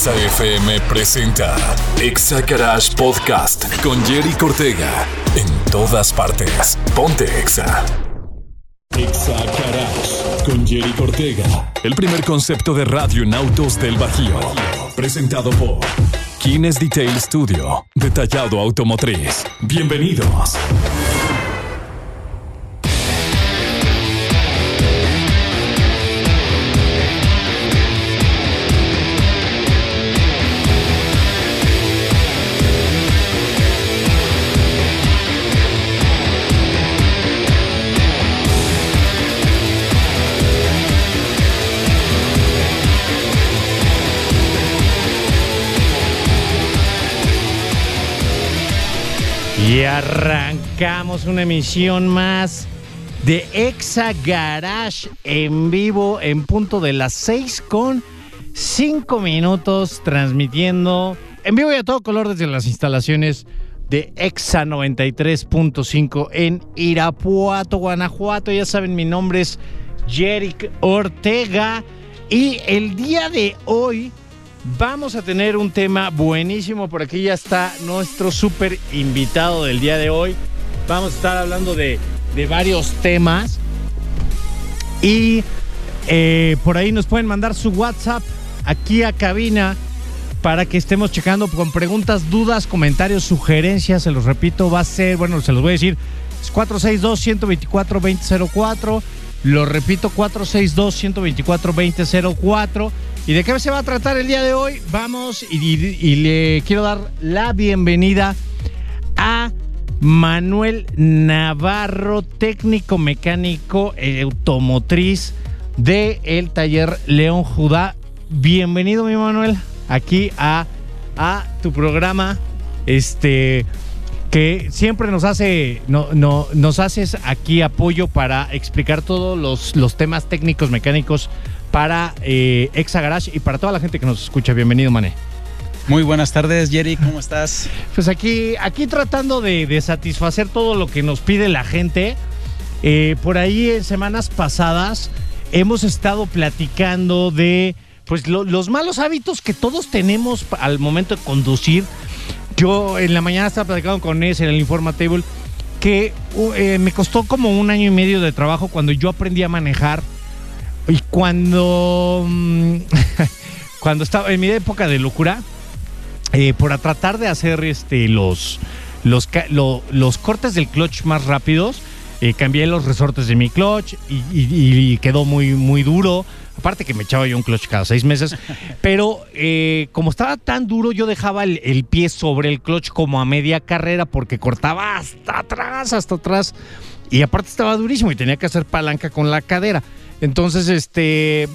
Exa FM presenta Exa Garage Podcast con Jerry Cortega. En todas partes. Ponte Exa. Exa Garage con Jerry Cortega. El primer concepto de radio en autos del Bajío. Presentado por Kines Detail Studio. Detallado automotriz. Bienvenidos. Arrancamos una emisión más de Exa Garage en vivo en punto de las 6 con 5 minutos transmitiendo en vivo y a todo color desde las instalaciones de Exa 93.5 en Irapuato, Guanajuato. Ya saben, mi nombre es Jerick Ortega y el día de hoy Vamos a tener un tema buenísimo. Por aquí ya está nuestro súper invitado del día de hoy. Vamos a estar hablando de, de varios temas. Y eh, por ahí nos pueden mandar su WhatsApp aquí a cabina para que estemos checando con preguntas, dudas, comentarios, sugerencias. Se los repito, va a ser, bueno, se los voy a decir, es 462-124-2004. Lo repito, 462-124-2004. ¿Y de qué se va a tratar el día de hoy? Vamos y, le quiero dar la bienvenida a Manuel Navarro, técnico mecánico eh, automotriz de el taller León Judá. Bienvenido, mi Manuel, aquí a, a tu programa. Este que siempre nos hace no, no, nos haces aquí apoyo para explicar todos los, los temas técnicos mecánicos para eh, Exa Garage y para toda la gente que nos escucha. Bienvenido, Mané. Muy buenas tardes, Jerry, ¿cómo estás? Pues aquí, aquí tratando de, de satisfacer todo lo que nos pide la gente. Eh, por ahí en semanas pasadas hemos estado platicando de pues lo- los malos hábitos que todos tenemos al momento de conducir. Yo en la mañana estaba platicando con ese en el Informatable que eh, me costó como un año y medio de trabajo cuando yo aprendí a manejar y cuando mm, cuando estaba en mi época de locura eh, por tratar de hacer este los los, los cortes del clutch más rápidos eh, cambié los resortes de mi clutch y, y- y quedó muy muy duro aparte que me echaba yo un clutch cada seis meses pero eh, como estaba tan duro yo dejaba el, el pie sobre el clutch como a media carrera porque cortaba hasta atrás hasta atrás. Y aparte estaba durísimo y tenía que hacer palanca con la cadera. Entonces este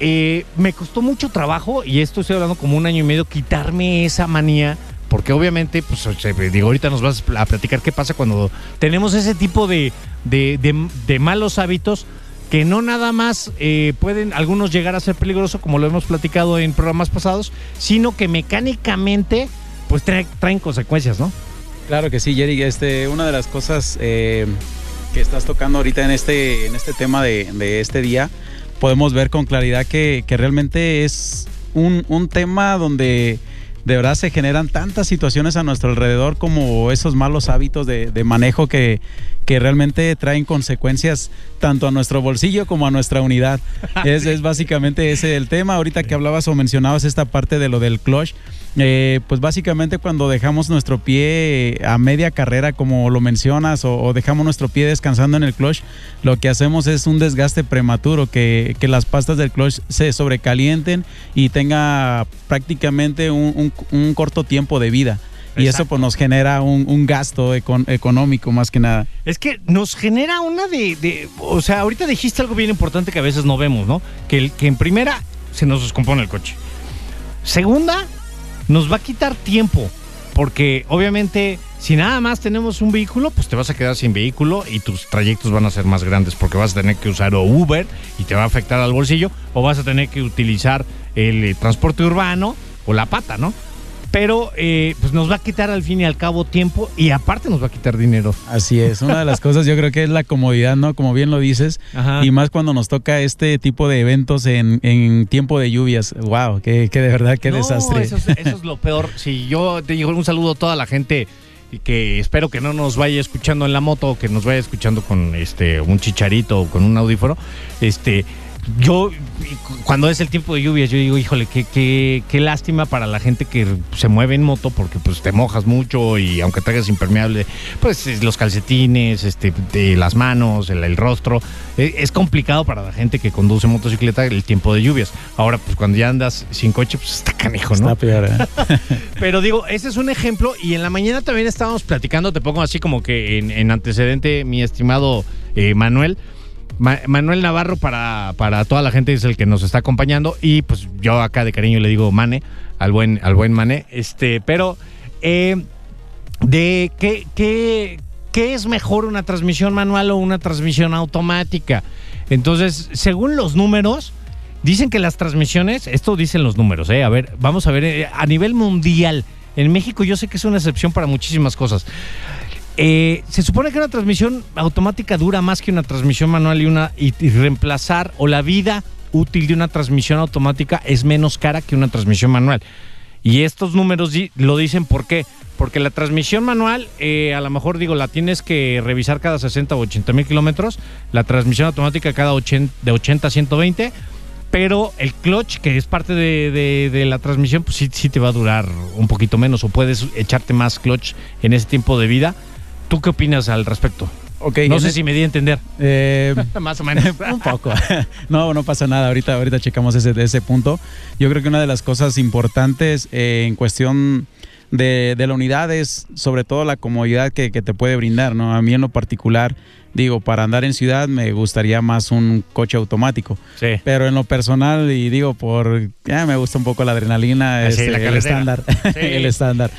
eh, me costó mucho trabajo, y esto estoy hablando como un año y medio, quitarme esa manía, porque obviamente, pues digo, ahorita nos vas a platicar qué pasa cuando tenemos ese tipo de, de- de- de malos hábitos que no nada más eh, pueden algunos llegar a ser peligrosos, como lo hemos platicado en programas pasados, sino que mecánicamente pues trae- traen consecuencias, ¿no? Claro que sí, Jerry. Este, una de las cosas eh, que estás tocando ahorita en este, en este tema de, de este día, podemos ver con claridad que, que realmente es un, un tema donde de verdad se generan tantas situaciones a nuestro alrededor como esos malos hábitos de, de manejo que, que realmente traen consecuencias tanto a nuestro bolsillo como a nuestra unidad. Es, es básicamente ese el tema. Ahorita que hablabas o mencionabas esta parte de lo del clutch, eh, pues básicamente cuando dejamos nuestro pie a media carrera, como lo mencionas, o, o dejamos nuestro pie descansando en el clutch, lo que hacemos es un desgaste prematuro, que, que las pastas del clutch se sobrecalienten y tenga prácticamente un, un- un corto tiempo de vida. Y eso pues nos genera un, un gasto econ- económico más que nada. Es que nos genera una de, de- O sea, ahorita dijiste algo bien importante que a veces no vemos, ¿no? Que, el, que en primera se nos descompone el coche. Segunda, nos va a quitar tiempo. Porque obviamente, si nada más tenemos un vehículo, pues te vas a quedar sin vehículo y tus trayectos van a ser más grandes porque vas a tener que usar o Uber y te va a afectar al bolsillo, o vas a tener que utilizar el eh, transporte urbano o la pata, ¿no? Pero eh, pues nos va a quitar al fin y al cabo tiempo y aparte nos va a quitar dinero. Así es, una de las cosas yo creo que es la comodidad, ¿no? Como bien lo dices, Ajá. y más cuando nos toca este tipo de eventos en, en tiempo de lluvias. ¡Wow! ¡Qué, qué de verdad, qué No, desastre! Eso es, eso es lo peor. Si yo te digo un saludo a toda la gente y que espero que no nos vaya escuchando en la moto o que nos vaya escuchando con este un chicharito o con un audífono. Este, yo cuando es el tiempo de lluvias, yo digo, híjole, qué, qué, qué lástima para la gente que se mueve en moto porque pues te mojas mucho y aunque traigas impermeable, pues es los calcetines, este, de las manos, el, el rostro. Eh, Es complicado para la gente que conduce motocicleta el tiempo de lluvias. Ahora, pues cuando ya andas sin coche, pues está canijo, ¿no? Está peor, ¿eh? Pero digo, ese es un ejemplo y en la mañana también estábamos platicando, te pongo así como que en, en antecedente, mi estimado eh, Manuel. Ma- Manuel Navarro para, para toda la gente es el que nos está acompañando y pues yo acá de cariño le digo Mane, al buen, al buen Mane. Este, pero eh, de qué, qué, qué es mejor una transmisión manual o una transmisión automática. Entonces, según los números, dicen que las transmisiones, esto dicen los números, ¿eh? A ver, vamos a ver, eh, a nivel mundial, en México yo sé que es una excepción para muchísimas cosas. Eh, se supone que una transmisión automática dura más que una transmisión manual y una y, reemplazar o la vida útil de una transmisión automática es menos cara que una transmisión manual. Y estos números lo dicen por qué. Porque la transmisión manual, eh, a lo mejor digo, la tienes que revisar cada 60 o 80 mil kilómetros. La transmisión automática cada 80, de 80 a 120. Pero el clutch, que es parte de, de- de la transmisión, pues sí, sí te va a durar un poquito menos. O puedes echarte más clutch en ese tiempo de vida. ¿Tú qué opinas al respecto? Ok, no sé e- si me di a entender. eh, más o menos. un poco. No, no pasa nada. Ahorita, ahorita checamos ese, ese punto. Yo creo que una de las cosas importantes eh, en cuestión de, de la unidad es sobre todo la comodidad que, que te puede brindar, ¿no? A mí en lo particular, digo, para andar en ciudad me gustaría más un coche automático. Sí. Pero en lo personal, y digo, por ya me gusta un poco la adrenalina, Ah, la el estándar. Sí. el estándar.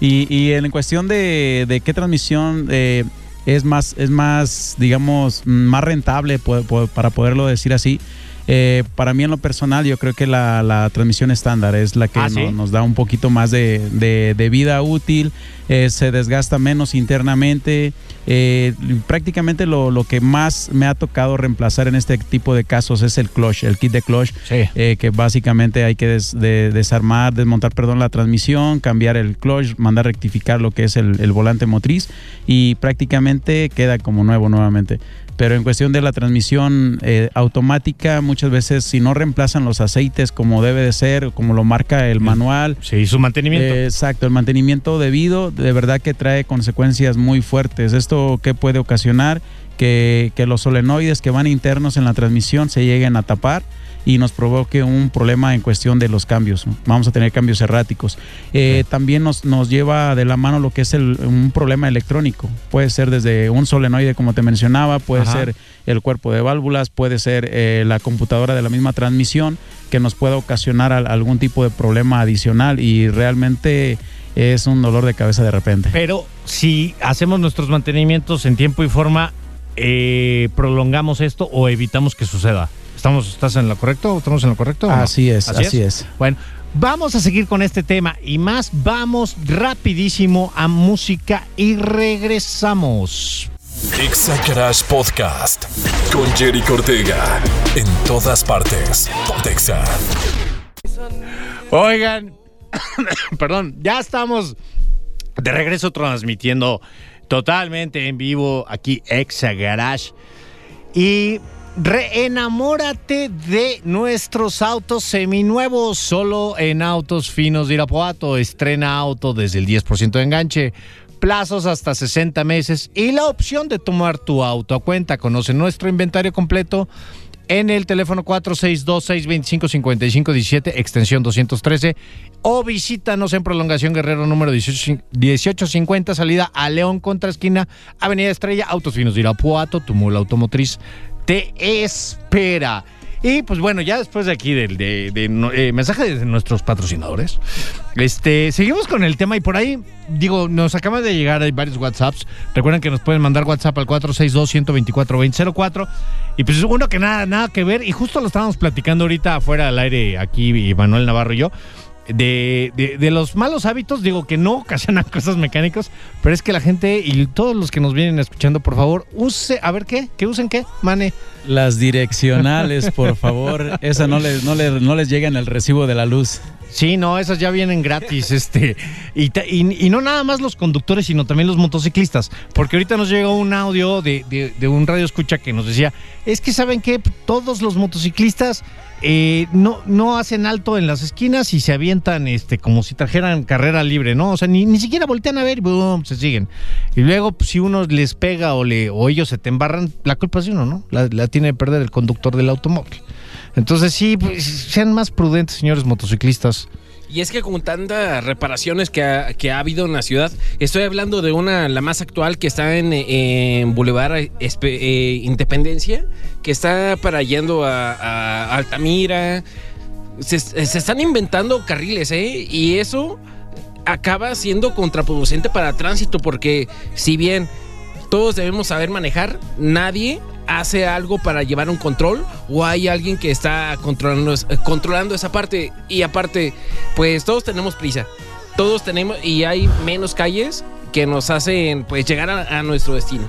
Y, y en cuestión de, de qué transmisión eh, es más, es más, digamos, más rentable para poderlo decir así. Eh, para mí en lo personal yo creo que la, la transmisión estándar es la que Ah, no- ¿sí? nos da un poquito más de, de- de vida útil, eh, se desgasta menos internamente. eh, prácticamente lo, lo que más me ha tocado reemplazar en este tipo de casos es el clutch, el kit de clutch Sí. eh, que básicamente hay que des- de- desarmar, desmontar, perdón, la transmisión, cambiar el clutch, mandar rectificar lo que es el, el volante motriz y prácticamente queda como nuevo nuevamente. Pero en cuestión de la transmisión eh, automática, muchas veces si no reemplazan los aceites como debe de ser, como lo marca el manual, Sí, su mantenimiento. eh, exacto, el mantenimiento debido de verdad que trae consecuencias muy fuertes. ¿Esto qué puede ocasionar? Que, que los solenoides que van internos en la transmisión se lleguen a tapar y nos provoque un problema en cuestión de los cambios. ¿no? Vamos a tener cambios erráticos. Eh, También nos, nos lleva de la mano lo que es el- un problema electrónico. Puede ser desde un solenoide, como te mencionaba, puede Ajá. ser el cuerpo de válvulas, puede ser eh, la computadora de la misma transmisión que nos pueda ocasionar al- algún tipo de problema adicional y realmente es un dolor de cabeza de repente. Pero si hacemos nuestros mantenimientos en tiempo y forma, eh, prolongamos esto o evitamos que suceda. ¿Estamos, ¿Estás en lo correcto? ¿Estamos en lo correcto? no? Así es, así es. Bueno, vamos a seguir con este tema y más. Vamos rapidísimo a música y regresamos. Exa Garage Podcast con Jerry Cortega. En todas partes. Pontexa. Oigan, perdón, ya estamos de regreso transmitiendo totalmente en vivo aquí Exa Garage. Y reenamórate de nuestros autos seminuevos, solo en Autos Finos de Irapuato. Estrena auto desde el 10% de enganche, plazos hasta 60 meses y la opción de tomar tu auto a cuenta. Conoce nuestro inventario completo en el teléfono 462-625-5517, extensión 213, o visítanos en Prolongación Guerrero número 18 1850, salida a León contra esquina, Avenida Estrella, Autos Finos de Irapuato, tu mula automotriz te espera. Y pues bueno, ya después de aquí del de, de eh, mensaje de nuestros patrocinadores, este, seguimos con el tema y por ahí, digo, nos acaba de llegar hay varios WhatsApps. Recuerden que nos pueden mandar WhatsApp al 462-124-2004. Y pues uno que nada, nada que ver, y justo lo estábamos platicando ahorita afuera al aire, aquí Manuel Navarro y yo. De, de, de los malos hábitos, digo que no ocasionan cosas mecánicas, pero es que la gente y todos los que nos vienen escuchando, por favor, use, a ver qué, que usen qué, mane. Las direccionales, por favor, esa no les, no les, no les llega en el recibo de la luz. Sí, no, esas ya vienen gratis, este, y- y no nada más los conductores, sino también los motociclistas, porque ahorita nos llegó un audio de, de- de un radio escucha que nos decía, es que saben que todos los motociclistas eh, no, no hacen alto en las esquinas y se avientan, este, como si trajeran carrera libre, ¿no? O sea, ni, ni siquiera voltean a ver y boom, se siguen. Y luego, pues, si uno les pega o le, o ellos se te embarran, la culpa es de uno, ¿no? La, la tiene que perder el conductor del automóvil. Entonces sí, pues, sean más prudentes, señores motociclistas. Y es que con tantas reparaciones que ha, que ha habido en la ciudad, estoy hablando de una, la más actual, que está en, en Boulevard eh, Independencia, que está para yendo a, Altamira. Se están inventando carriles, ¿eh? Y eso acaba siendo contraproducente para tránsito, porque si bien todos debemos saber manejar, nadie hace algo para llevar un control o hay alguien que está controlando, eh, controlando esa parte y aparte pues todos tenemos prisa todos tenemos y hay menos calles que nos hacen pues llegar a, a nuestro destino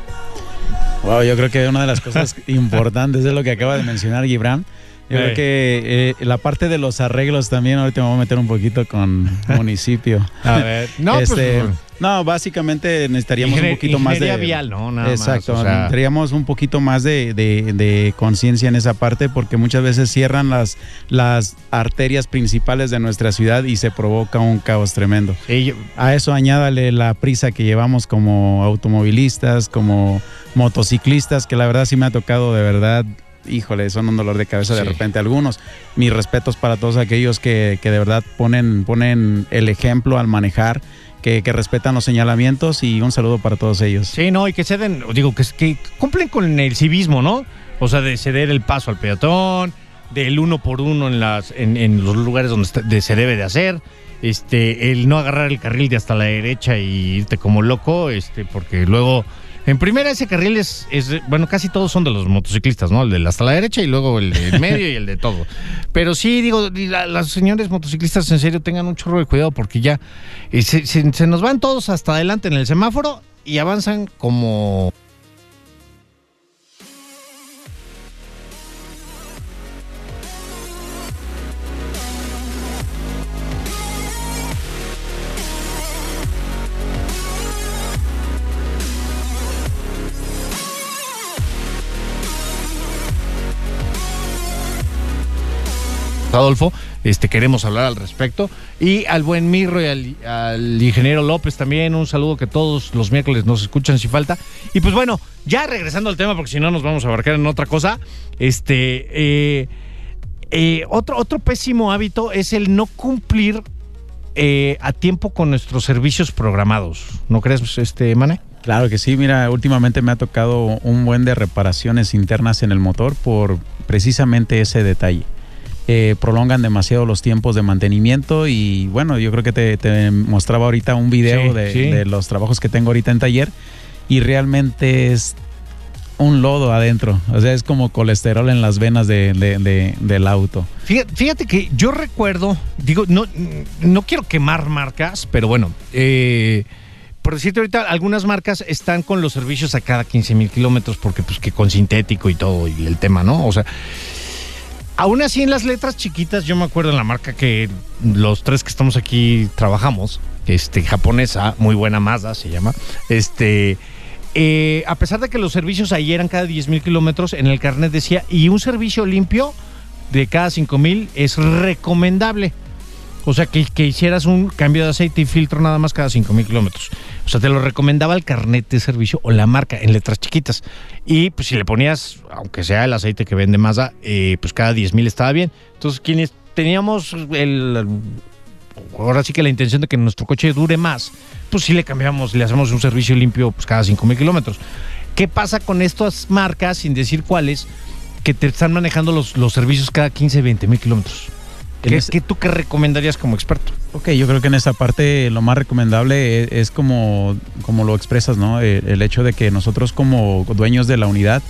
Wow, yo creo que una de las cosas importantes es lo que acaba de mencionar Gibran. Yo creo que eh, la parte de los arreglos también, ahorita me voy a meter un poquito con municipio. A ver. No, Este, pues. No, básicamente necesitaríamos ingenier- un poquito más de... vial, ¿no? Nada más, Exacto, o sea. necesitaríamos un poquito más de, de- de conciencia en esa parte porque muchas veces cierran las, las arterias principales de nuestra ciudad y se provoca un caos tremendo. Sí, yo- A eso añádale la prisa que llevamos como automovilistas, como motociclistas, que la verdad sí me ha tocado de verdad, híjole, son un dolor de cabeza de repente algunos. Mis respetos para todos aquellos que, que de verdad ponen, ponen el ejemplo al manejar, que, respetan los señalamientos y un saludo para todos ellos. sí, no, y que ceden, digo, que, que cumplen con el civismo, ¿no? O sea, de ceder el paso al peatón, del uno por uno en, las, en, los lugares donde se debe de hacer. Este, el no agarrar el carril de hasta la derecha y irte como loco, este, porque luego, en primera ese carril es, bueno, casi todos son de los motociclistas, ¿no? El del hasta la derecha y luego el del medio y el de todo. Pero sí, digo, la- las señores motociclistas en serio tengan un chorro de cuidado porque ya eh, se nos van todos hasta adelante en el semáforo y avanzan como... Adolfo, este queremos hablar al respecto. Y al buen Mirro y al, ingeniero López también, un saludo que todos los miércoles nos escuchan si falta. Y pues bueno, ya regresando al tema, porque si no nos vamos a abarcar en otra cosa. Este eh, eh, otro, otro pésimo hábito es el no cumplir eh, a tiempo con nuestros servicios programados. ¿No crees, este, Mane? Claro que sí, mira, últimamente me ha tocado un buen de reparaciones internas en el motor por precisamente ese detalle. Eh, prolongan demasiado los tiempos de mantenimiento y bueno, yo creo que te, te mostraba ahorita un video Sí, de, sí. de los trabajos que tengo ahorita en taller y realmente es un lodo adentro, o sea, es como colesterol en las venas de- de- de- del auto. Fíjate, fíjate que yo recuerdo, digo, no, no quiero quemar marcas, pero bueno, eh, por decirte ahorita, algunas marcas están con los servicios a cada 15 mil kilómetros porque pues que con sintético y todo y el tema, ¿no? O sea, aún así en las letras chiquitas, yo me acuerdo en la marca que los tres que estamos aquí trabajamos, este, japonesa, muy buena Mazda se llama, este... eh, a pesar de que los servicios ahí eran cada 10 mil kilómetros, en el carnet decía, y un servicio limpio de cada 5 mil es recomendable. O sea, que, que hicieras un cambio de aceite y filtro nada más cada 5 mil kilómetros. O sea, te lo recomendaba el carnet de servicio o la marca en letras chiquitas. Y pues si le ponías, aunque sea el aceite que vende Mazda, eh, pues cada 10 mil estaba bien. Entonces, quienes teníamos el... Ahora sí que la intención de que nuestro coche dure más, pues sí le cambiamos, le hacemos un servicio limpio pues cada 5 mil kilómetros. ¿Qué pasa con estas marcas, sin decir cuáles, que te están manejando los, los servicios cada 15, 20 mil kilómetros? ¿Qué, ese- qué tú qué recomendarías como experto? Ok, yo creo que en esa parte lo más recomendable es, es como, como lo expresas, ¿no? Eh, El, hecho de que nosotros como dueños de la unidad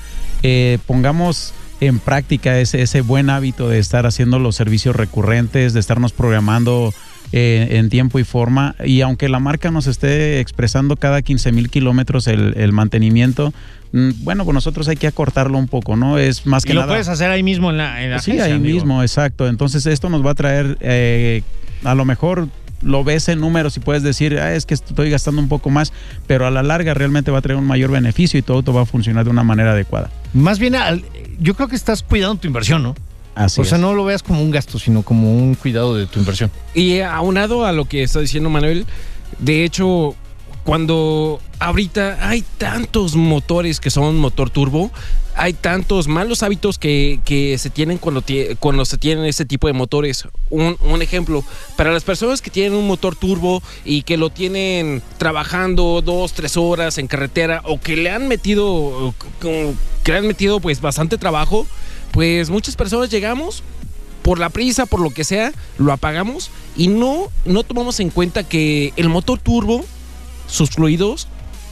eh, pongamos en práctica ese, ese buen hábito de estar haciendo los servicios recurrentes, de estarnos programando eh, en tiempo y forma. Y aunque la marca nos esté expresando cada 15 mil kilómetros el, el mantenimiento, mm, bueno, pues nosotros hay que acortarlo un poco, ¿no? Es más que y lo nada. puedes hacer ahí mismo en la, en la Sí, agencia, ahí mismo, exacto. Entonces esto nos va a traer, eh, a lo mejor lo ves en números y puedes decir, "Ah, es que estoy gastando un poco más, pero a la larga realmente va a traer un mayor beneficio y tu auto va a funcionar de una manera adecuada. Más bien, al- yo creo que estás cuidando tu inversión, ¿no? Así o sea, es. no lo veas como un gasto, sino como un cuidado de tu inversión. Y aunado a lo que está diciendo Manuel, de hecho, cuando ahorita hay tantos motores que son motor turbo, hay tantos malos hábitos que, que se tienen cuando, cuando se tienen este tipo de motores. Un, un ejemplo, para las personas que tienen un motor turbo y que lo tienen trabajando dos, tres horas en carretera o que le han metido, que le han metido pues bastante trabajo, pues muchas personas llegamos por la prisa, por lo que sea, lo apagamos y no, no tomamos en cuenta que el motor turbo, sus fluidos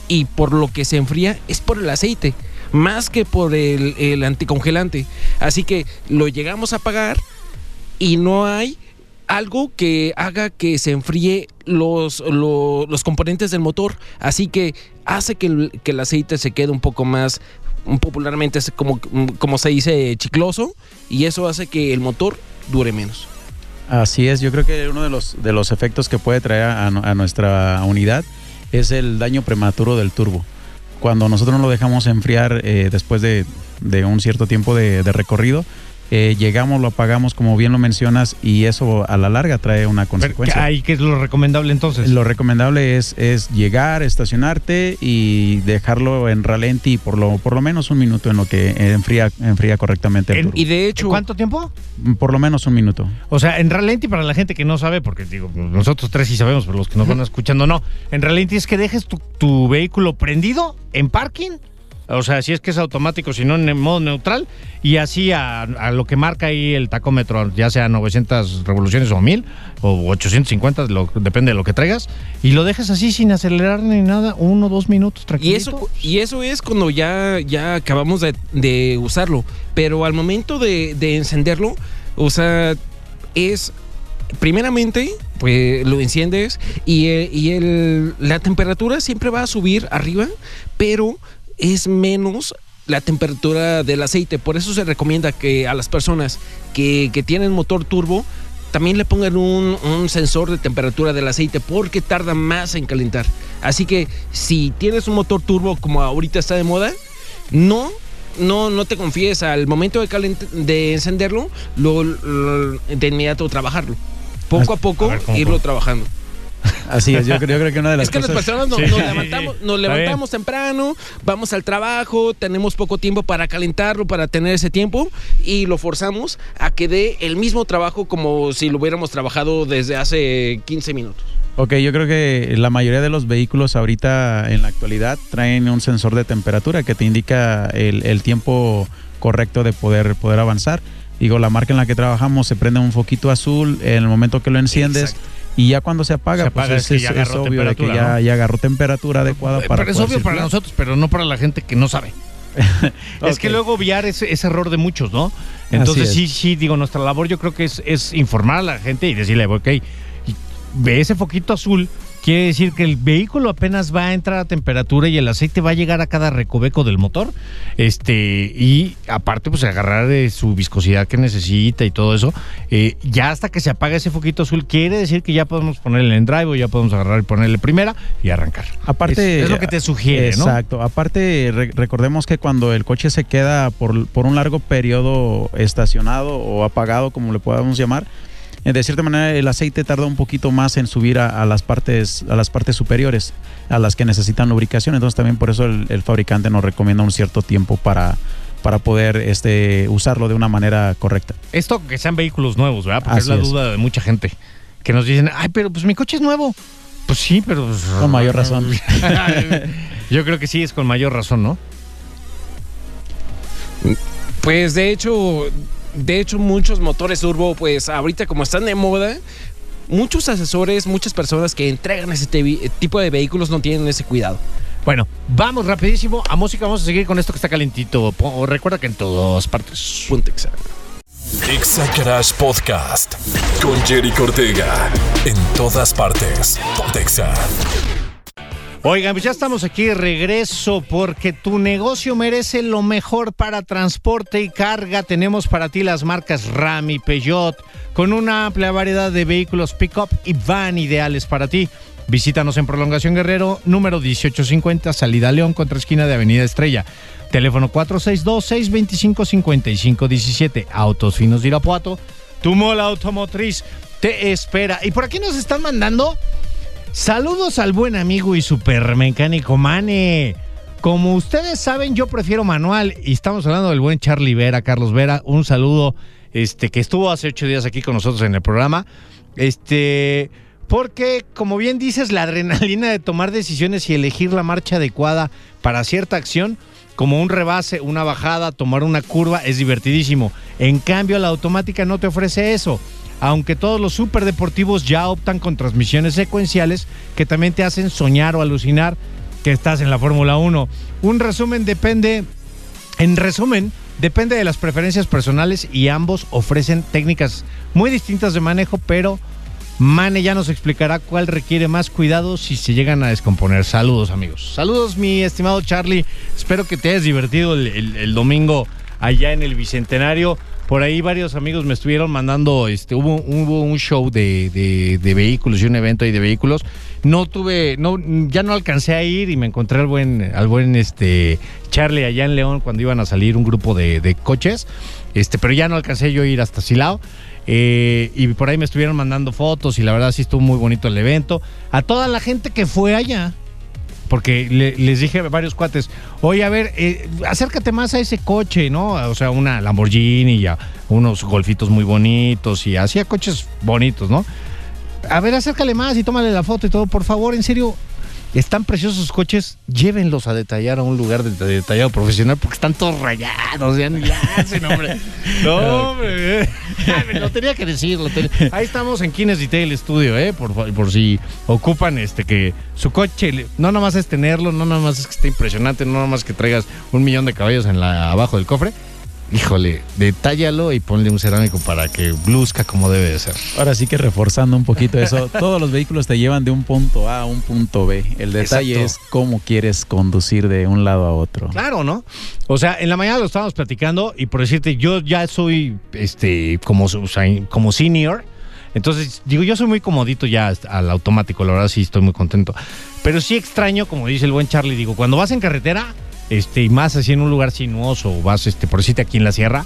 y por lo que se enfría es por el aceite, más que por el, el anticongelante. Así que lo llegamos a apagar y no hay algo que haga que se enfríe los, lo- los componentes del motor. Así que hace que el, que el aceite se quede un poco más, popularmente como, como se dice, chicloso. Y eso hace que el motor dure menos. Así es, yo creo que uno de los, de los efectos que puede traer a, nuestra unidad es el daño prematuro del turbo. Cuando nosotros no lo dejamos enfriar eh, después de, de un cierto tiempo de recorrido, eh, llegamos, lo apagamos como bien lo mencionas y eso a la larga trae una consecuencia. Ahí, ¿qué es lo recomendable entonces? Lo recomendable es, es llegar, estacionarte y dejarlo en ralenti por lo, por lo menos un minuto en lo que enfría, enfría correctamente el En- turbo. Y de hecho, ¿Cuánto tiempo? Por lo menos un minuto. O sea, en ralenti para la gente que no sabe, porque digo, nosotros tres sí sabemos, pero los que nos van escuchando no. En ralenti es que dejes tu, tu vehículo prendido en parking. O sea, si es que es automático, si no en modo neutral, y así a, a lo que marca ahí el tacómetro, ya sea 900 revoluciones o 1000 o 850, lo- depende de lo que traigas, y lo dejes así sin acelerar ni nada, uno o dos minutos y tranquilo. eso, y eso es cuando ya, ya acabamos de, de usarlo. Pero al momento de, de encenderlo, o sea, es primeramente, pues lo enciendes y, eh, y el, la temperatura siempre va a subir arriba, pero es menos la temperatura del aceite. Por eso se recomienda que a las personas que, que tienen motor turbo también le pongan un, un sensor de temperatura del aceite porque tarda más en calentar. Así que si tienes un motor turbo como ahorita está de moda, no no, no te confíes al momento de, calent- de encenderlo, lo, lo- de inmediato trabajarlo. Poco a poco A ver, ¿cómo irlo trabajando. Así es, yo creo, yo creo que una de las Es que las cosas... personas nos, Sí. nos levantamos, nos levantamos temprano, vamos al trabajo, tenemos poco tiempo para calentarlo, para tener ese tiempo y lo forzamos a que dé el mismo trabajo como si lo hubiéramos trabajado desde hace 15 minutos. Ok, yo creo que la mayoría de los vehículos ahorita en la actualidad traen un sensor de temperatura que te indica el, el tiempo correcto de poder, poder avanzar. Digo, la marca en la que trabajamos se prende un foquito azul en el momento que lo enciendes Exacto. Y ya cuando se apaga, Se pues es, es que es- ya es agarró obvio de que ya, ¿no? ya agarró temperatura adecuada para pero es obvio para nosotros, pero no para la gente que no sabe. Es que luego obviar es, es error de muchos, ¿no? Entonces sí, sí, digo, nuestra labor yo creo que es, es informar a la gente y decirle, ok, ve ese foquito azul, quiere decir que el vehículo apenas va a entrar a temperatura y el aceite va a llegar a cada recoveco del motor. Este, y aparte, pues agarrar eh, su viscosidad que necesita y todo eso. Eh, ya hasta que se apaga ese foquito azul, quiere decir que ya podemos ponerle en drive o ya podemos agarrar y ponerle primera y arrancar. Aparte, es, es lo que te sugiere, ¿no? Exacto. Aparte, re- recordemos que cuando el coche se queda por, por un largo periodo estacionado o apagado, como le podamos llamar, de cierta manera el aceite tarda un poquito más en subir a, a las partes a las partes superiores, a las que necesitan lubricación. Entonces también por eso el, el fabricante nos recomienda un cierto tiempo para para poder este usarlo de una manera correcta. Esto que sean vehículos nuevos, ¿verdad? Porque Así es la es. duda de mucha gente. Que nos dicen, ay, pero pues mi coche es nuevo. Pues sí, pero... pues, Con mayor razón. Yo creo que sí, es con mayor razón, ¿no? Pues de hecho, de hecho muchos motores turbo, pues ahorita como están de moda, muchos asesores, muchas personas que entregan ese te- tipo de vehículos no tienen ese cuidado. Bueno, vamos rapidísimo a música. Vamos a seguir con esto que está calentito. Po- Recuerda que en todas partes. Punto exacto. Exa Garage Podcast con Jerry Cortega. En todas partes. Pontexa. Oigan, pues ya estamos aquí regreso porque tu negocio merece lo mejor para transporte y carga. Tenemos para ti las marcas Ram y Peugeot con una amplia variedad de vehículos pick-up y van ideales para ti. Visítanos en Prolongación Guerrero, número 1850, salida León, contra esquina de Avenida Estrella. Teléfono 462-625-5517. Autos Finos de Irapuato. Tu mola automotriz te espera. Y por aquí nos están mandando saludos al buen amigo y supermecánico Mane. Como ustedes saben, yo prefiero manual y estamos hablando del buen Charlie Vera, Carlos Vera. Un saludo, este, que estuvo hace ocho días aquí con nosotros en el programa. Este, porque, como bien dices, la adrenalina de tomar decisiones y elegir la marcha adecuada para cierta acción, como un rebase, una bajada, tomar una curva, es divertidísimo. En cambio, la automática no te ofrece eso. Aunque todos los superdeportivos ya optan con transmisiones secuenciales que también te hacen soñar o alucinar que estás en la Fórmula 1. Un resumen depende, en resumen, depende de las preferencias personales y ambos ofrecen técnicas muy distintas de manejo, pero Mane ya nos explicará cuál requiere más cuidado si se llegan a descomponer. Saludos, amigos. Saludos, mi estimado Charlie. Espero que te hayas divertido el, el- el domingo allá en el Bicentenario. Por ahí varios amigos me estuvieron mandando, este, hubo, un show de, de- vehículos y un evento ahí de vehículos. No tuve, no, ya no alcancé a ir y me encontré al buen, al buen este Charlie allá en León cuando iban a salir un grupo de, de coches. Este, pero ya no alcancé yo a ir hasta Silao. Eh, y por ahí me estuvieron mandando fotos y la verdad sí estuvo muy bonito el evento. A toda la gente que fue allá, porque le- les dije a varios cuates, oye, a ver, eh, acércate más a ese coche, ¿no? O sea, una Lamborghini y a unos golfitos muy bonitos y hacía coches bonitos, ¿no? A ver, acércale más y tómale la foto y todo, por favor, en serio. Están preciosos sus coches, llévenlos a detallar a un lugar de, de detallado profesional porque están todos rayados, ya, ya hacen, hombre. No, hombre. eh. lo tenía que decir. lo tenía- Ahí estamos en Kines Detail Studio, ¿eh? Por, por si ocupan este que su coche, no nomás es tenerlo, no nomás es que esté impresionante, no nomás que traigas un millón de caballos en la, abajo del cofre. Híjole, detállalo y ponle un cerámico para que bluzca como debe de ser. Ahora sí que reforzando un poquito eso, todos los vehículos te llevan de un punto A a un punto B. El detalle Exacto. es cómo quieres conducir de un lado a otro. Claro, ¿no? O sea, en la mañana lo estábamos platicando y por decirte, yo ya soy este como, como senior. Entonces, digo, yo soy muy comodito ya al automático, la verdad sí estoy muy contento. Pero sí extraño, como dice el buen Charlie, digo, cuando vas en carretera, este, y más así en un lugar sinuoso, o vas, este, por decirte aquí en la sierra,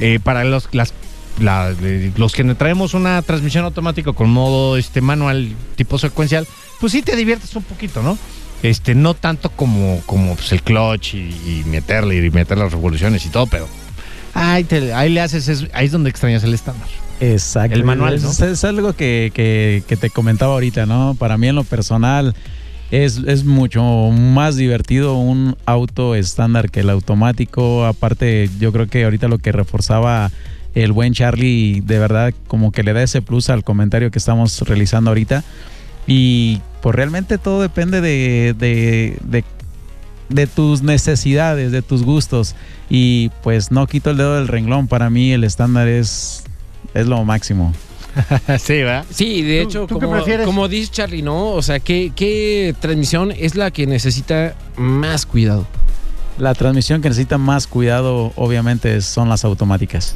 eh, para los, las, la- eh, los que traemos una transmisión automática con modo este, manual tipo secuencial, pues sí te diviertes un poquito, ¿no? Este, no tanto como, como pues, el clutch y, y meterle y meter las revoluciones y todo, pero ahí, te- ahí le haces, es- ahí es donde extrañas el estándar. Exacto. El manual, es, algo que, que- que te comentaba ahorita, ¿no? Para mí en lo personal es, es mucho más divertido un auto estándar que el automático. Aparte, yo creo que ahorita lo que reforzaba el buen Charlie, de verdad, como que le da ese plus al comentario que estamos realizando ahorita. Y pues realmente todo depende de, de, de tus necesidades, de tus gustos. Y pues no quito el dedo del renglón. Para mí el estándar es, es lo máximo. sí, ¿verdad? Sí, de ¿Tú- hecho, tú como dice Charlie, ¿no? O sea, ¿qué, ¿qué transmisión es la que necesita más cuidado? La transmisión que necesita más cuidado, obviamente, son las automáticas.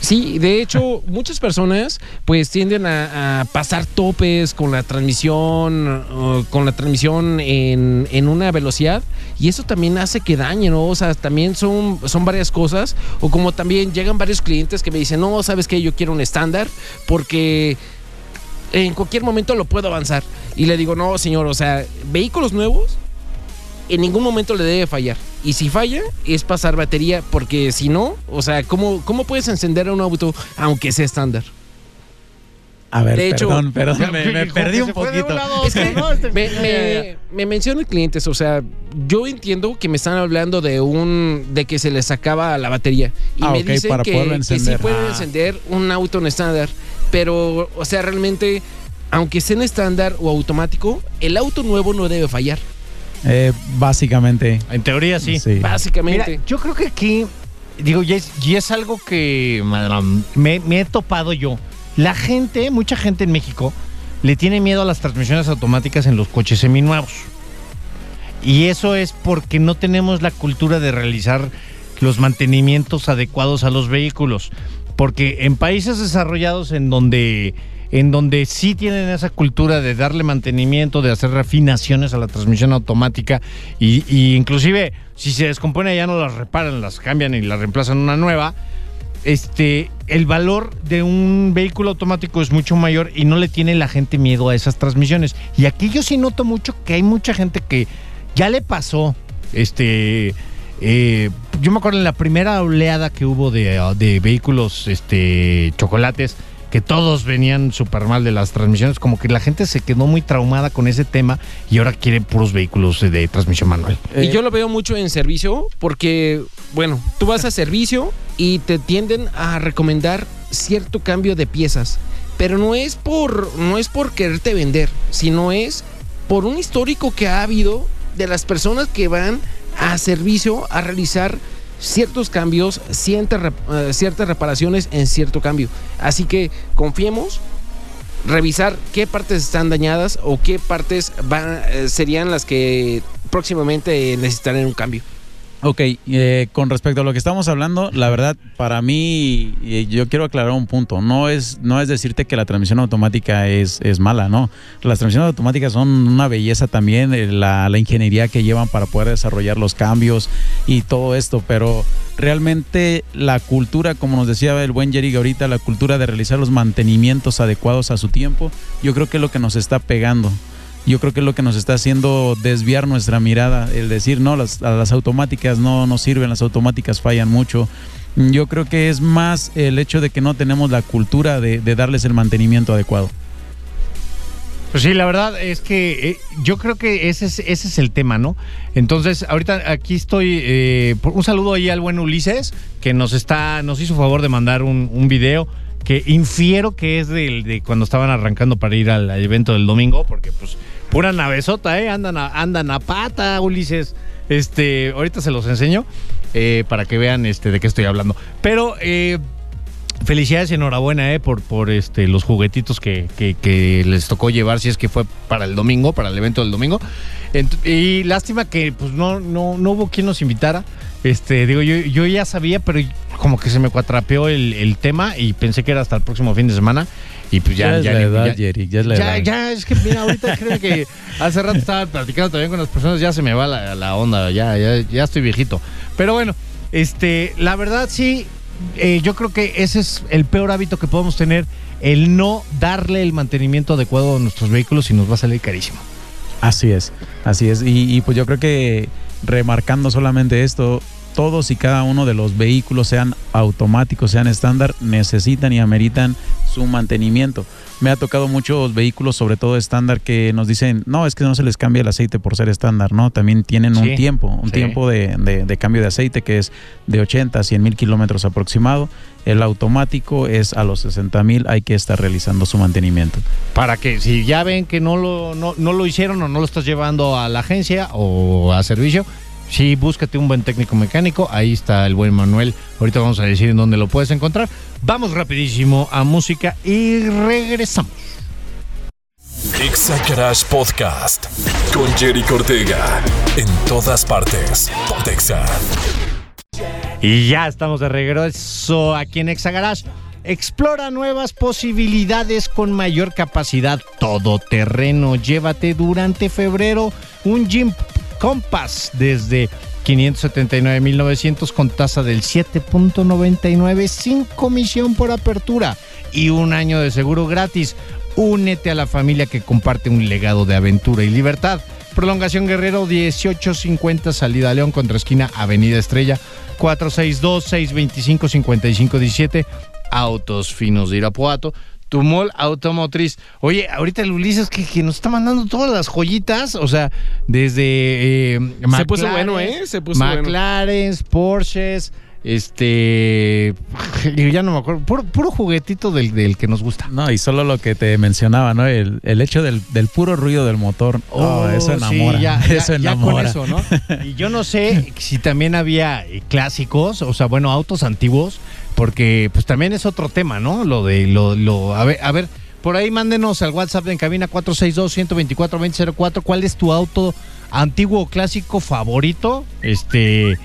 Sí, de hecho, muchas personas pues tienden a, pasar topes con la transmisión, con la transmisión en, en una velocidad y eso también hace que dañe, ¿no? O sea, también son, son varias cosas o como también llegan varios clientes que me dicen, no, sabes que yo quiero un estándar porque en cualquier momento lo puedo avanzar. Y le digo, no, señor, o sea, vehículos nuevos en ningún momento le debe fallar. Y si falla, es pasar batería, porque si no, o sea, ¿cómo, cómo puedes encender un auto aunque sea estándar? A ver, De hecho- perdón, perdón, me, perdí un poquito. me, me, me mencionan clientes, o sea, yo entiendo que me están hablando de un de que se les acaba la batería y Ah, me ok, dicen para que, que sí encender. pueden Ah. encender un auto en estándar, pero o sea, realmente aunque sea en estándar o automático, el auto nuevo no debe fallar, Eh, básicamente. En teoría sí. Sí. básicamente. Mira, yo creo que aquí digo, y es, y es algo que me, me he topado yo. La gente, mucha gente en México, le tiene miedo a las transmisiones automáticas en los coches seminuevos. Y eso es porque no tenemos la cultura de realizar los mantenimientos adecuados a los vehículos. Porque en países desarrollados en donde, en donde sí tienen esa cultura de darle mantenimiento, de hacer refinaciones a la transmisión automática, y, inclusive si se descompone ya no las reparan, las cambian y la reemplazan una nueva, este, el valor de un vehículo automático es mucho mayor y no le tiene la gente miedo a esas transmisiones. Y aquí yo sí noto mucho que hay mucha gente que ya le pasó, este, eh, yo me acuerdo en la primera oleada que hubo de, de vehículos, este, chocolates, que todos venían súper mal de las transmisiones, como que la gente se quedó muy traumada con ese tema y ahora quiere puros vehículos de transmisión manual. Y yo lo veo mucho en servicio porque, bueno, tú vas a servicio y te tienden a recomendar cierto cambio de piezas, pero no es por no es por quererte vender, sino es por un histórico que ha habido de las personas que van a servicio a realizar ciertos cambios, eh, ciertas reparaciones en cierto cambio. Así que confiemos, revisar qué partes están dañadas o qué partes eh, serían las que próximamente necesitarán un cambio. Ok, eh, con respecto a lo que estamos hablando, la verdad, para mí, eh, yo quiero aclarar un punto. No es, no es decirte que la transmisión automática es, es mala, ¿no? Las transmisiones automáticas son una belleza también, eh, la, la ingeniería que llevan para poder desarrollar los cambios y todo esto, pero realmente la cultura, como nos decía el buen Jerry ahorita, la cultura de realizar los mantenimientos adecuados a su tiempo, yo creo que es lo que nos está pegando yo creo que es lo que nos está haciendo desviar nuestra mirada, el decir, no, las, automáticas no, no sirven, las automáticas fallan mucho. Yo creo que es más el hecho de que no tenemos la cultura de, darles el mantenimiento adecuado. Pues sí, la verdad es que eh, yo creo que ese es, el tema, ¿no? Entonces, ahorita aquí estoy. eh, un saludo ahí al buen Ulises, que nos está, nos hizo favor de mandar un, video que infiero que es de, cuando estaban arrancando para ir al evento del domingo, porque pues pura navezota, ¿eh? Andan a, andan a pata, Ulises. Este, ahorita se los enseño eh, para que vean este de qué estoy hablando. Pero eh, Felicidades y enhorabuena, eh, por, por este, los juguetitos que, que- les tocó llevar, si es que fue para el domingo, para el evento del domingo. Y lástima que pues no, no, no hubo quien nos invitara. Este, digo, yo ya sabía, pero como que se me cuatrapeó el, el tema y pensé que era hasta el próximo fin de semana. Y pues ya, es ya, la edad, ya- Jerry, ya es la ya, edad. ya, es que mira, ahorita creo que hace rato estaba platicando también con las personas, ya se me va la, la onda, ya, ya, ya estoy viejito. Pero bueno, este, la verdad sí, eh, yo creo que ese es el peor hábito que podemos tener, el no darle el mantenimiento adecuado a nuestros vehículos y nos va a salir carísimo. Así es, así es. Y, y pues yo creo que remarcando solamente esto, todos y cada uno de los vehículos, sean automáticos, sean estándar, necesitan y ameritan su mantenimiento. Me ha tocado muchos vehículos, sobre todo estándar, que nos dicen, no, es que no se les cambia el aceite por ser estándar, ¿no? También tienen Sí, un tiempo, un sí. tiempo de, de- de cambio de aceite que es de 80 a 100 mil kilómetros aproximado. El automático es a los 60 mil, hay que estar realizando su mantenimiento. Para que si ya ven que no lo, no, no lo hicieron o no lo estás llevando a la agencia o a servicio, sí, búscate un buen técnico mecánico. Ahí está el buen Manuel. Ahorita vamos a decir en dónde lo puedes encontrar. Vamos rapidísimo a música y regresamos. Exa Garage Podcast con Jerry Cortega. En todas partes. Pontexa. Y ya estamos de regreso aquí en Exagarage. Explora nuevas posibilidades con mayor capacidad todoterreno. Llévate durante febrero un Jeep Compass desde 579.900 con tasa del 7.99 sin comisión por apertura y un año de seguro gratis. Únete a la familia que comparte un legado de aventura y libertad. Prolongación Guerrero 1850, salida León contra esquina Avenida Estrella 462-625-5517. Autos finos de Irapuato. Tu mall automotriz. Oye, ahorita el Ulises que, que nos está mandando todas las joyitas, o sea, desde eh, Se puso bueno, ¿eh? Se puso bueno. McLaren, Porsches, Este, ya no me acuerdo, puro, puro juguetito del, del, que nos gusta. No, y solo lo que te mencionaba, ¿no? El, el hecho del, del, puro ruido del motor. Oh, oh eso enamora. Sí, ya, eso ya, enamora. Ya con eso, ¿no? Y yo no sé si también había clásicos, o sea, bueno, autos antiguos, porque pues también es otro tema, ¿no? Lo de, lo, a ver, a ver, por ahí mándenos al WhatsApp en cabina 462-124-2004, ¿cuál es tu auto antiguo clásico favorito? Este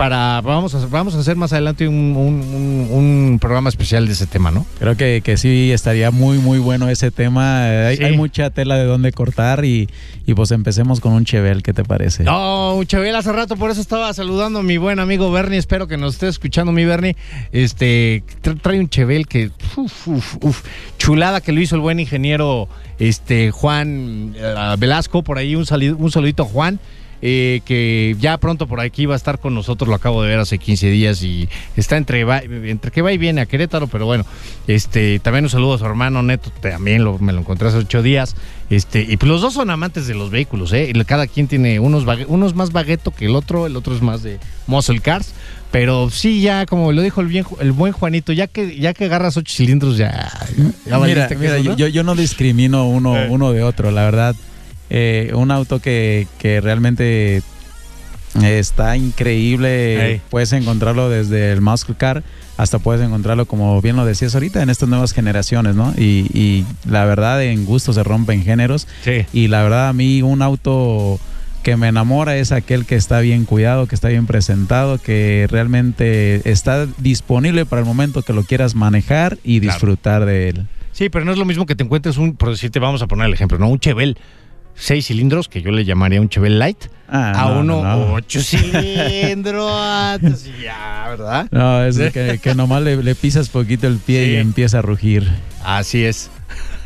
para vamos a vamos a hacer más adelante un, un, programa especial de ese tema, ¿no? Creo que, que sí estaría muy muy bueno ese tema. Hay, mucha tela de dónde cortar y, y, pues empecemos con un Chevel, ¿qué te parece? No, un Chevel hace rato, por eso estaba saludando a mi buen amigo Bernie. Espero que nos esté escuchando mi Bernie. Este trae un Chevel que uf, uf, uf, chulada que lo hizo el buen ingeniero este Juan eh, Velasco por ahí un, un saludito a Juan. Eh, que ya pronto por aquí va a estar con nosotros, lo acabo de ver hace 15 días y está entre, entre que va y viene a Querétaro, pero bueno, este también un saludo a su hermano Neto, también lo, me lo encontré hace ocho días, este, y pues los dos son amantes de los vehículos, ¿eh? cada quien tiene unos, unos más bagueto que el otro, el otro es más de muscle cars, pero sí, ya como lo dijo el, bien, el buen Juanito, ya que ya que agarras ocho cilindros, ya. mira, mira yo, yo, no discrimino uno, eh. uno de otro, la verdad. Eh, un auto que, que realmente está increíble. Puedes encontrarlo desde el muscle car hasta puedes encontrarlo, como bien lo decías ahorita, en estas nuevas generaciones, ¿no? Y, y la verdad, en gusto se rompen géneros. Y la verdad, a mí un auto que me enamora es aquel que está bien cuidado, que está bien presentado, que realmente está disponible para el momento que lo quieras manejar y disfrutar de él. Sí, pero no es lo mismo que te encuentres un, por decirte, vamos a poner el ejemplo, ¿no? Un Chevel seis cilindros, que yo le llamaría un Chevelle Light, ah, a uno ocho cilindros. ya, ¿verdad? No, es que, nomás le, pisas poquito el pie y empieza a rugir. Así es.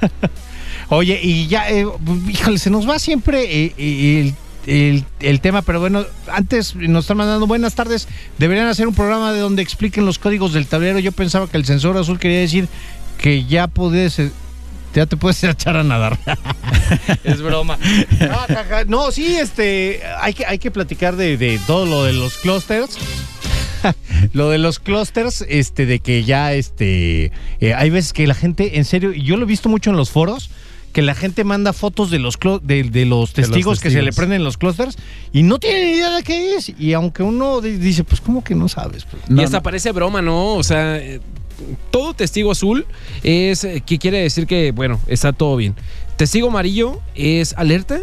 Oye, y ya, eh, híjole, se nos va siempre eh, el, el, tema, pero bueno, antes nos están mandando buenas tardes. Deberían hacer un programa de donde expliquen los códigos del tablero. Yo pensaba que el sensor azul quería decir que ya puedes ya te puedes echar a nadar. es broma. No, sí, este, hay que, hay que platicar de, todo lo de los clusters. lo de los clusters, este, de que ya, este, eh, hay veces que la gente, en serio, y yo lo he visto mucho en los foros, que la gente manda fotos de los de, los, testigos que se le prenden los clusters y no tienen idea de qué es. Y aunque uno dice, pues, ¿cómo que no sabes? Pues, y hasta parece broma, ¿no? O sea, todo testigo azul es eh, que quiere decir que, bueno, está todo bien. Testigo amarillo es alerta,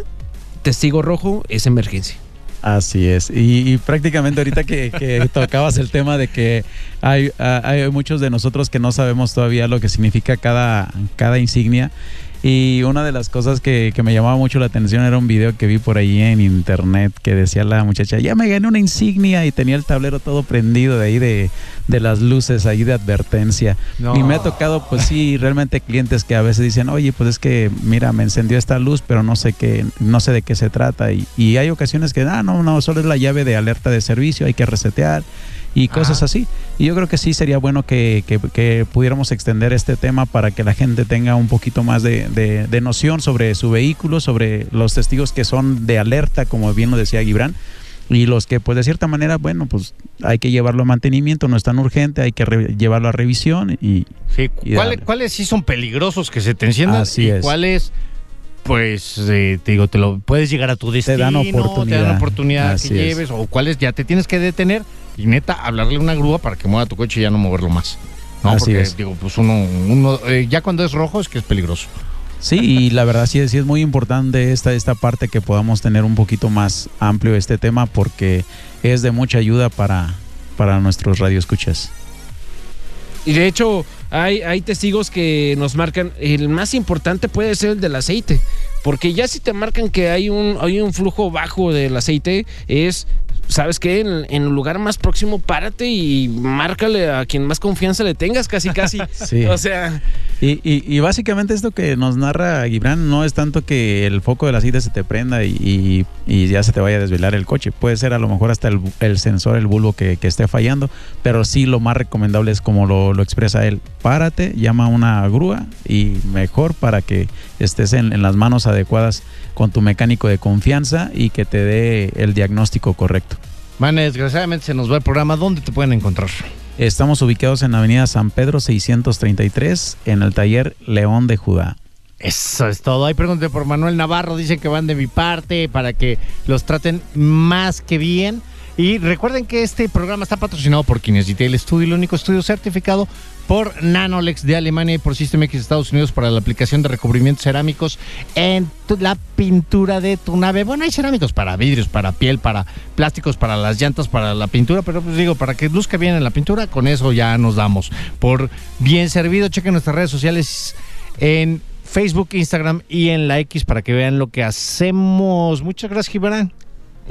testigo rojo es emergencia. Así es. Y, prácticamente ahorita que, tocabas el tema de que hay, hay, muchos de nosotros que no sabemos todavía lo que significa cada, cada insignia. Y una de las cosas que, me llamaba mucho la atención era un video que vi por ahí en internet que decía la muchacha, ya me gané una insignia y tenía el tablero todo prendido de ahí de, las luces ahí de advertencia. Y me ha tocado, pues sí, realmente clientes que a veces dicen, oye, pues es que, mira, me encendió esta luz, pero no sé qué, no sé de qué se trata. Y, y hay ocasiones que, ah, no, no, solo es la llave de alerta de servicio, hay que resetear y cosas así. Y yo creo que sí sería bueno que, que, pudiéramos extender este tema para que la gente tenga un poquito más de, de, noción sobre su vehículo, sobre los testigos que son de alerta, como bien lo decía Gibran, y los que pues de cierta manera, bueno, pues hay que llevarlo a mantenimiento, no es tan urgente, hay que llevarlo a revisión y... Sí, ¿cuáles, ¿cuáles sí son peligrosos que se te enciendan? Así y cuáles pues eh, te digo, te lo puedes llegar a tu destino, te dan oportunidad, te dan oportunidad. que lleves, o cuáles ya te tienes que detener y neta hablarle una grúa para que mueva tu coche y ya no moverlo más. No, Así porque digo, pues uno, uno eh, ya cuando es rojo es que es peligroso. Sí, y la verdad sí, sí es muy importante esta, esta parte que podamos tener un poquito más amplio este tema porque es de mucha ayuda para, para nuestros radioescuchas. Y de hecho, hay, hay testigos que nos marcan, el más importante puede ser el del aceite, porque ya si te marcan que hay un, hay un flujo bajo del aceite, es ¿sabes qué? En, en, el lugar más próximo, párate y márcale a quien más confianza le tengas, casi, casi. sí. O sea. Y, y, básicamente esto que nos narra Gibran no es tanto que el foco de la cita se te prenda y, y, ya se te vaya a desvelar el coche. Puede ser a lo mejor hasta el, el sensor, el bulbo que, que, esté fallando, pero sí lo más recomendable es como lo, lo, expresa él. Párate, llama a una grúa y mejor para que estés en, en las manos adecuadas con tu mecánico de confianza y que te dé el diagnóstico correcto. Mane, desgraciadamente se nos va el programa. ¿Dónde te pueden encontrar? Estamos ubicados en la avenida San Pedro 633 en el taller León de Judá. Eso es todo. Ahí pregúntate por Manuel Navarro. Dicen que van de mi parte para que los traten más que bien. Y recuerden que este programa está patrocinado por Detail Studio, el único estudio certificado por Nanolex de Alemania y por System X Estados Unidos para la aplicación de recubrimientos cerámicos en la pintura de tu nave. Bueno, hay cerámicos para vidrios, para piel, para plásticos, para las llantas, para la pintura, pero pues digo, para que luzca bien en la pintura, con eso ya nos damos por bien servido. Chequen nuestras redes sociales en Facebook, Instagram y en la X para que vean lo que hacemos. Muchas gracias, Gibran.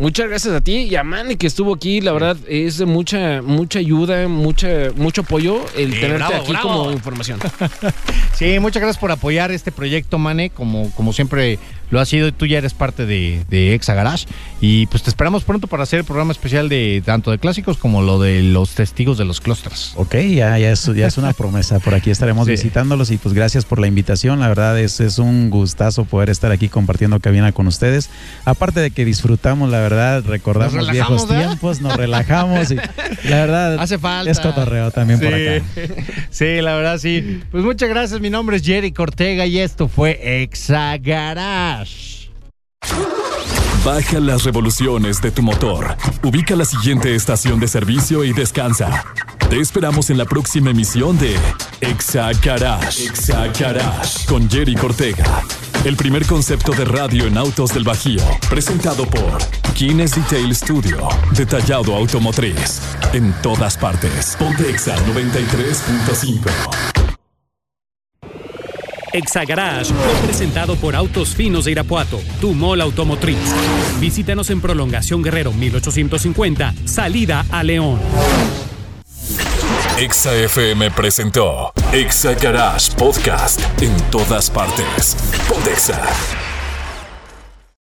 Muchas gracias a ti y a Manny que estuvo aquí. La verdad es de mucha, mucha ayuda, mucha, mucho apoyo el tenerte aquí como información. sí, muchas gracias por apoyar este proyecto, Mane, como, como siempre lo ha sido. Tú ya eres parte de, de Exa Garage. Y pues te esperamos pronto para hacer el programa especial de tanto de clásicos como lo de los testigos de los clústeres. Ok, ya, ya, es, ya es una promesa. Por aquí estaremos visitándolos y pues gracias por la invitación. La verdad es, es un gustazo poder estar aquí compartiendo cabina con ustedes. Aparte de que disfrutamos la verdad, recordamos viejos tiempos, nos relajamos y la verdad hace falta. Es cotorreo también por acá. Sí, la verdad sí. Pues muchas gracias, mi nombre es Jerry Cortega y esto fue Baja las revoluciones de tu motor. Ubica la siguiente estación de servicio y descansa. Te esperamos en la próxima emisión de Exagarage. Exagarage con Jerry Cortega. El primer concepto de radio en autos del Bajío, presentado por Kines Detail Studio, detallado automotriz, en todas partes. Ponte Exa 93.5. Exagarage presentado por Autos Finos de Irapuato, tu mall automotriz. Visítanos en Prolongación Guerrero 1850, salida a León. Exa FM presentó Exa Garage Podcast en todas partes. Pontexa.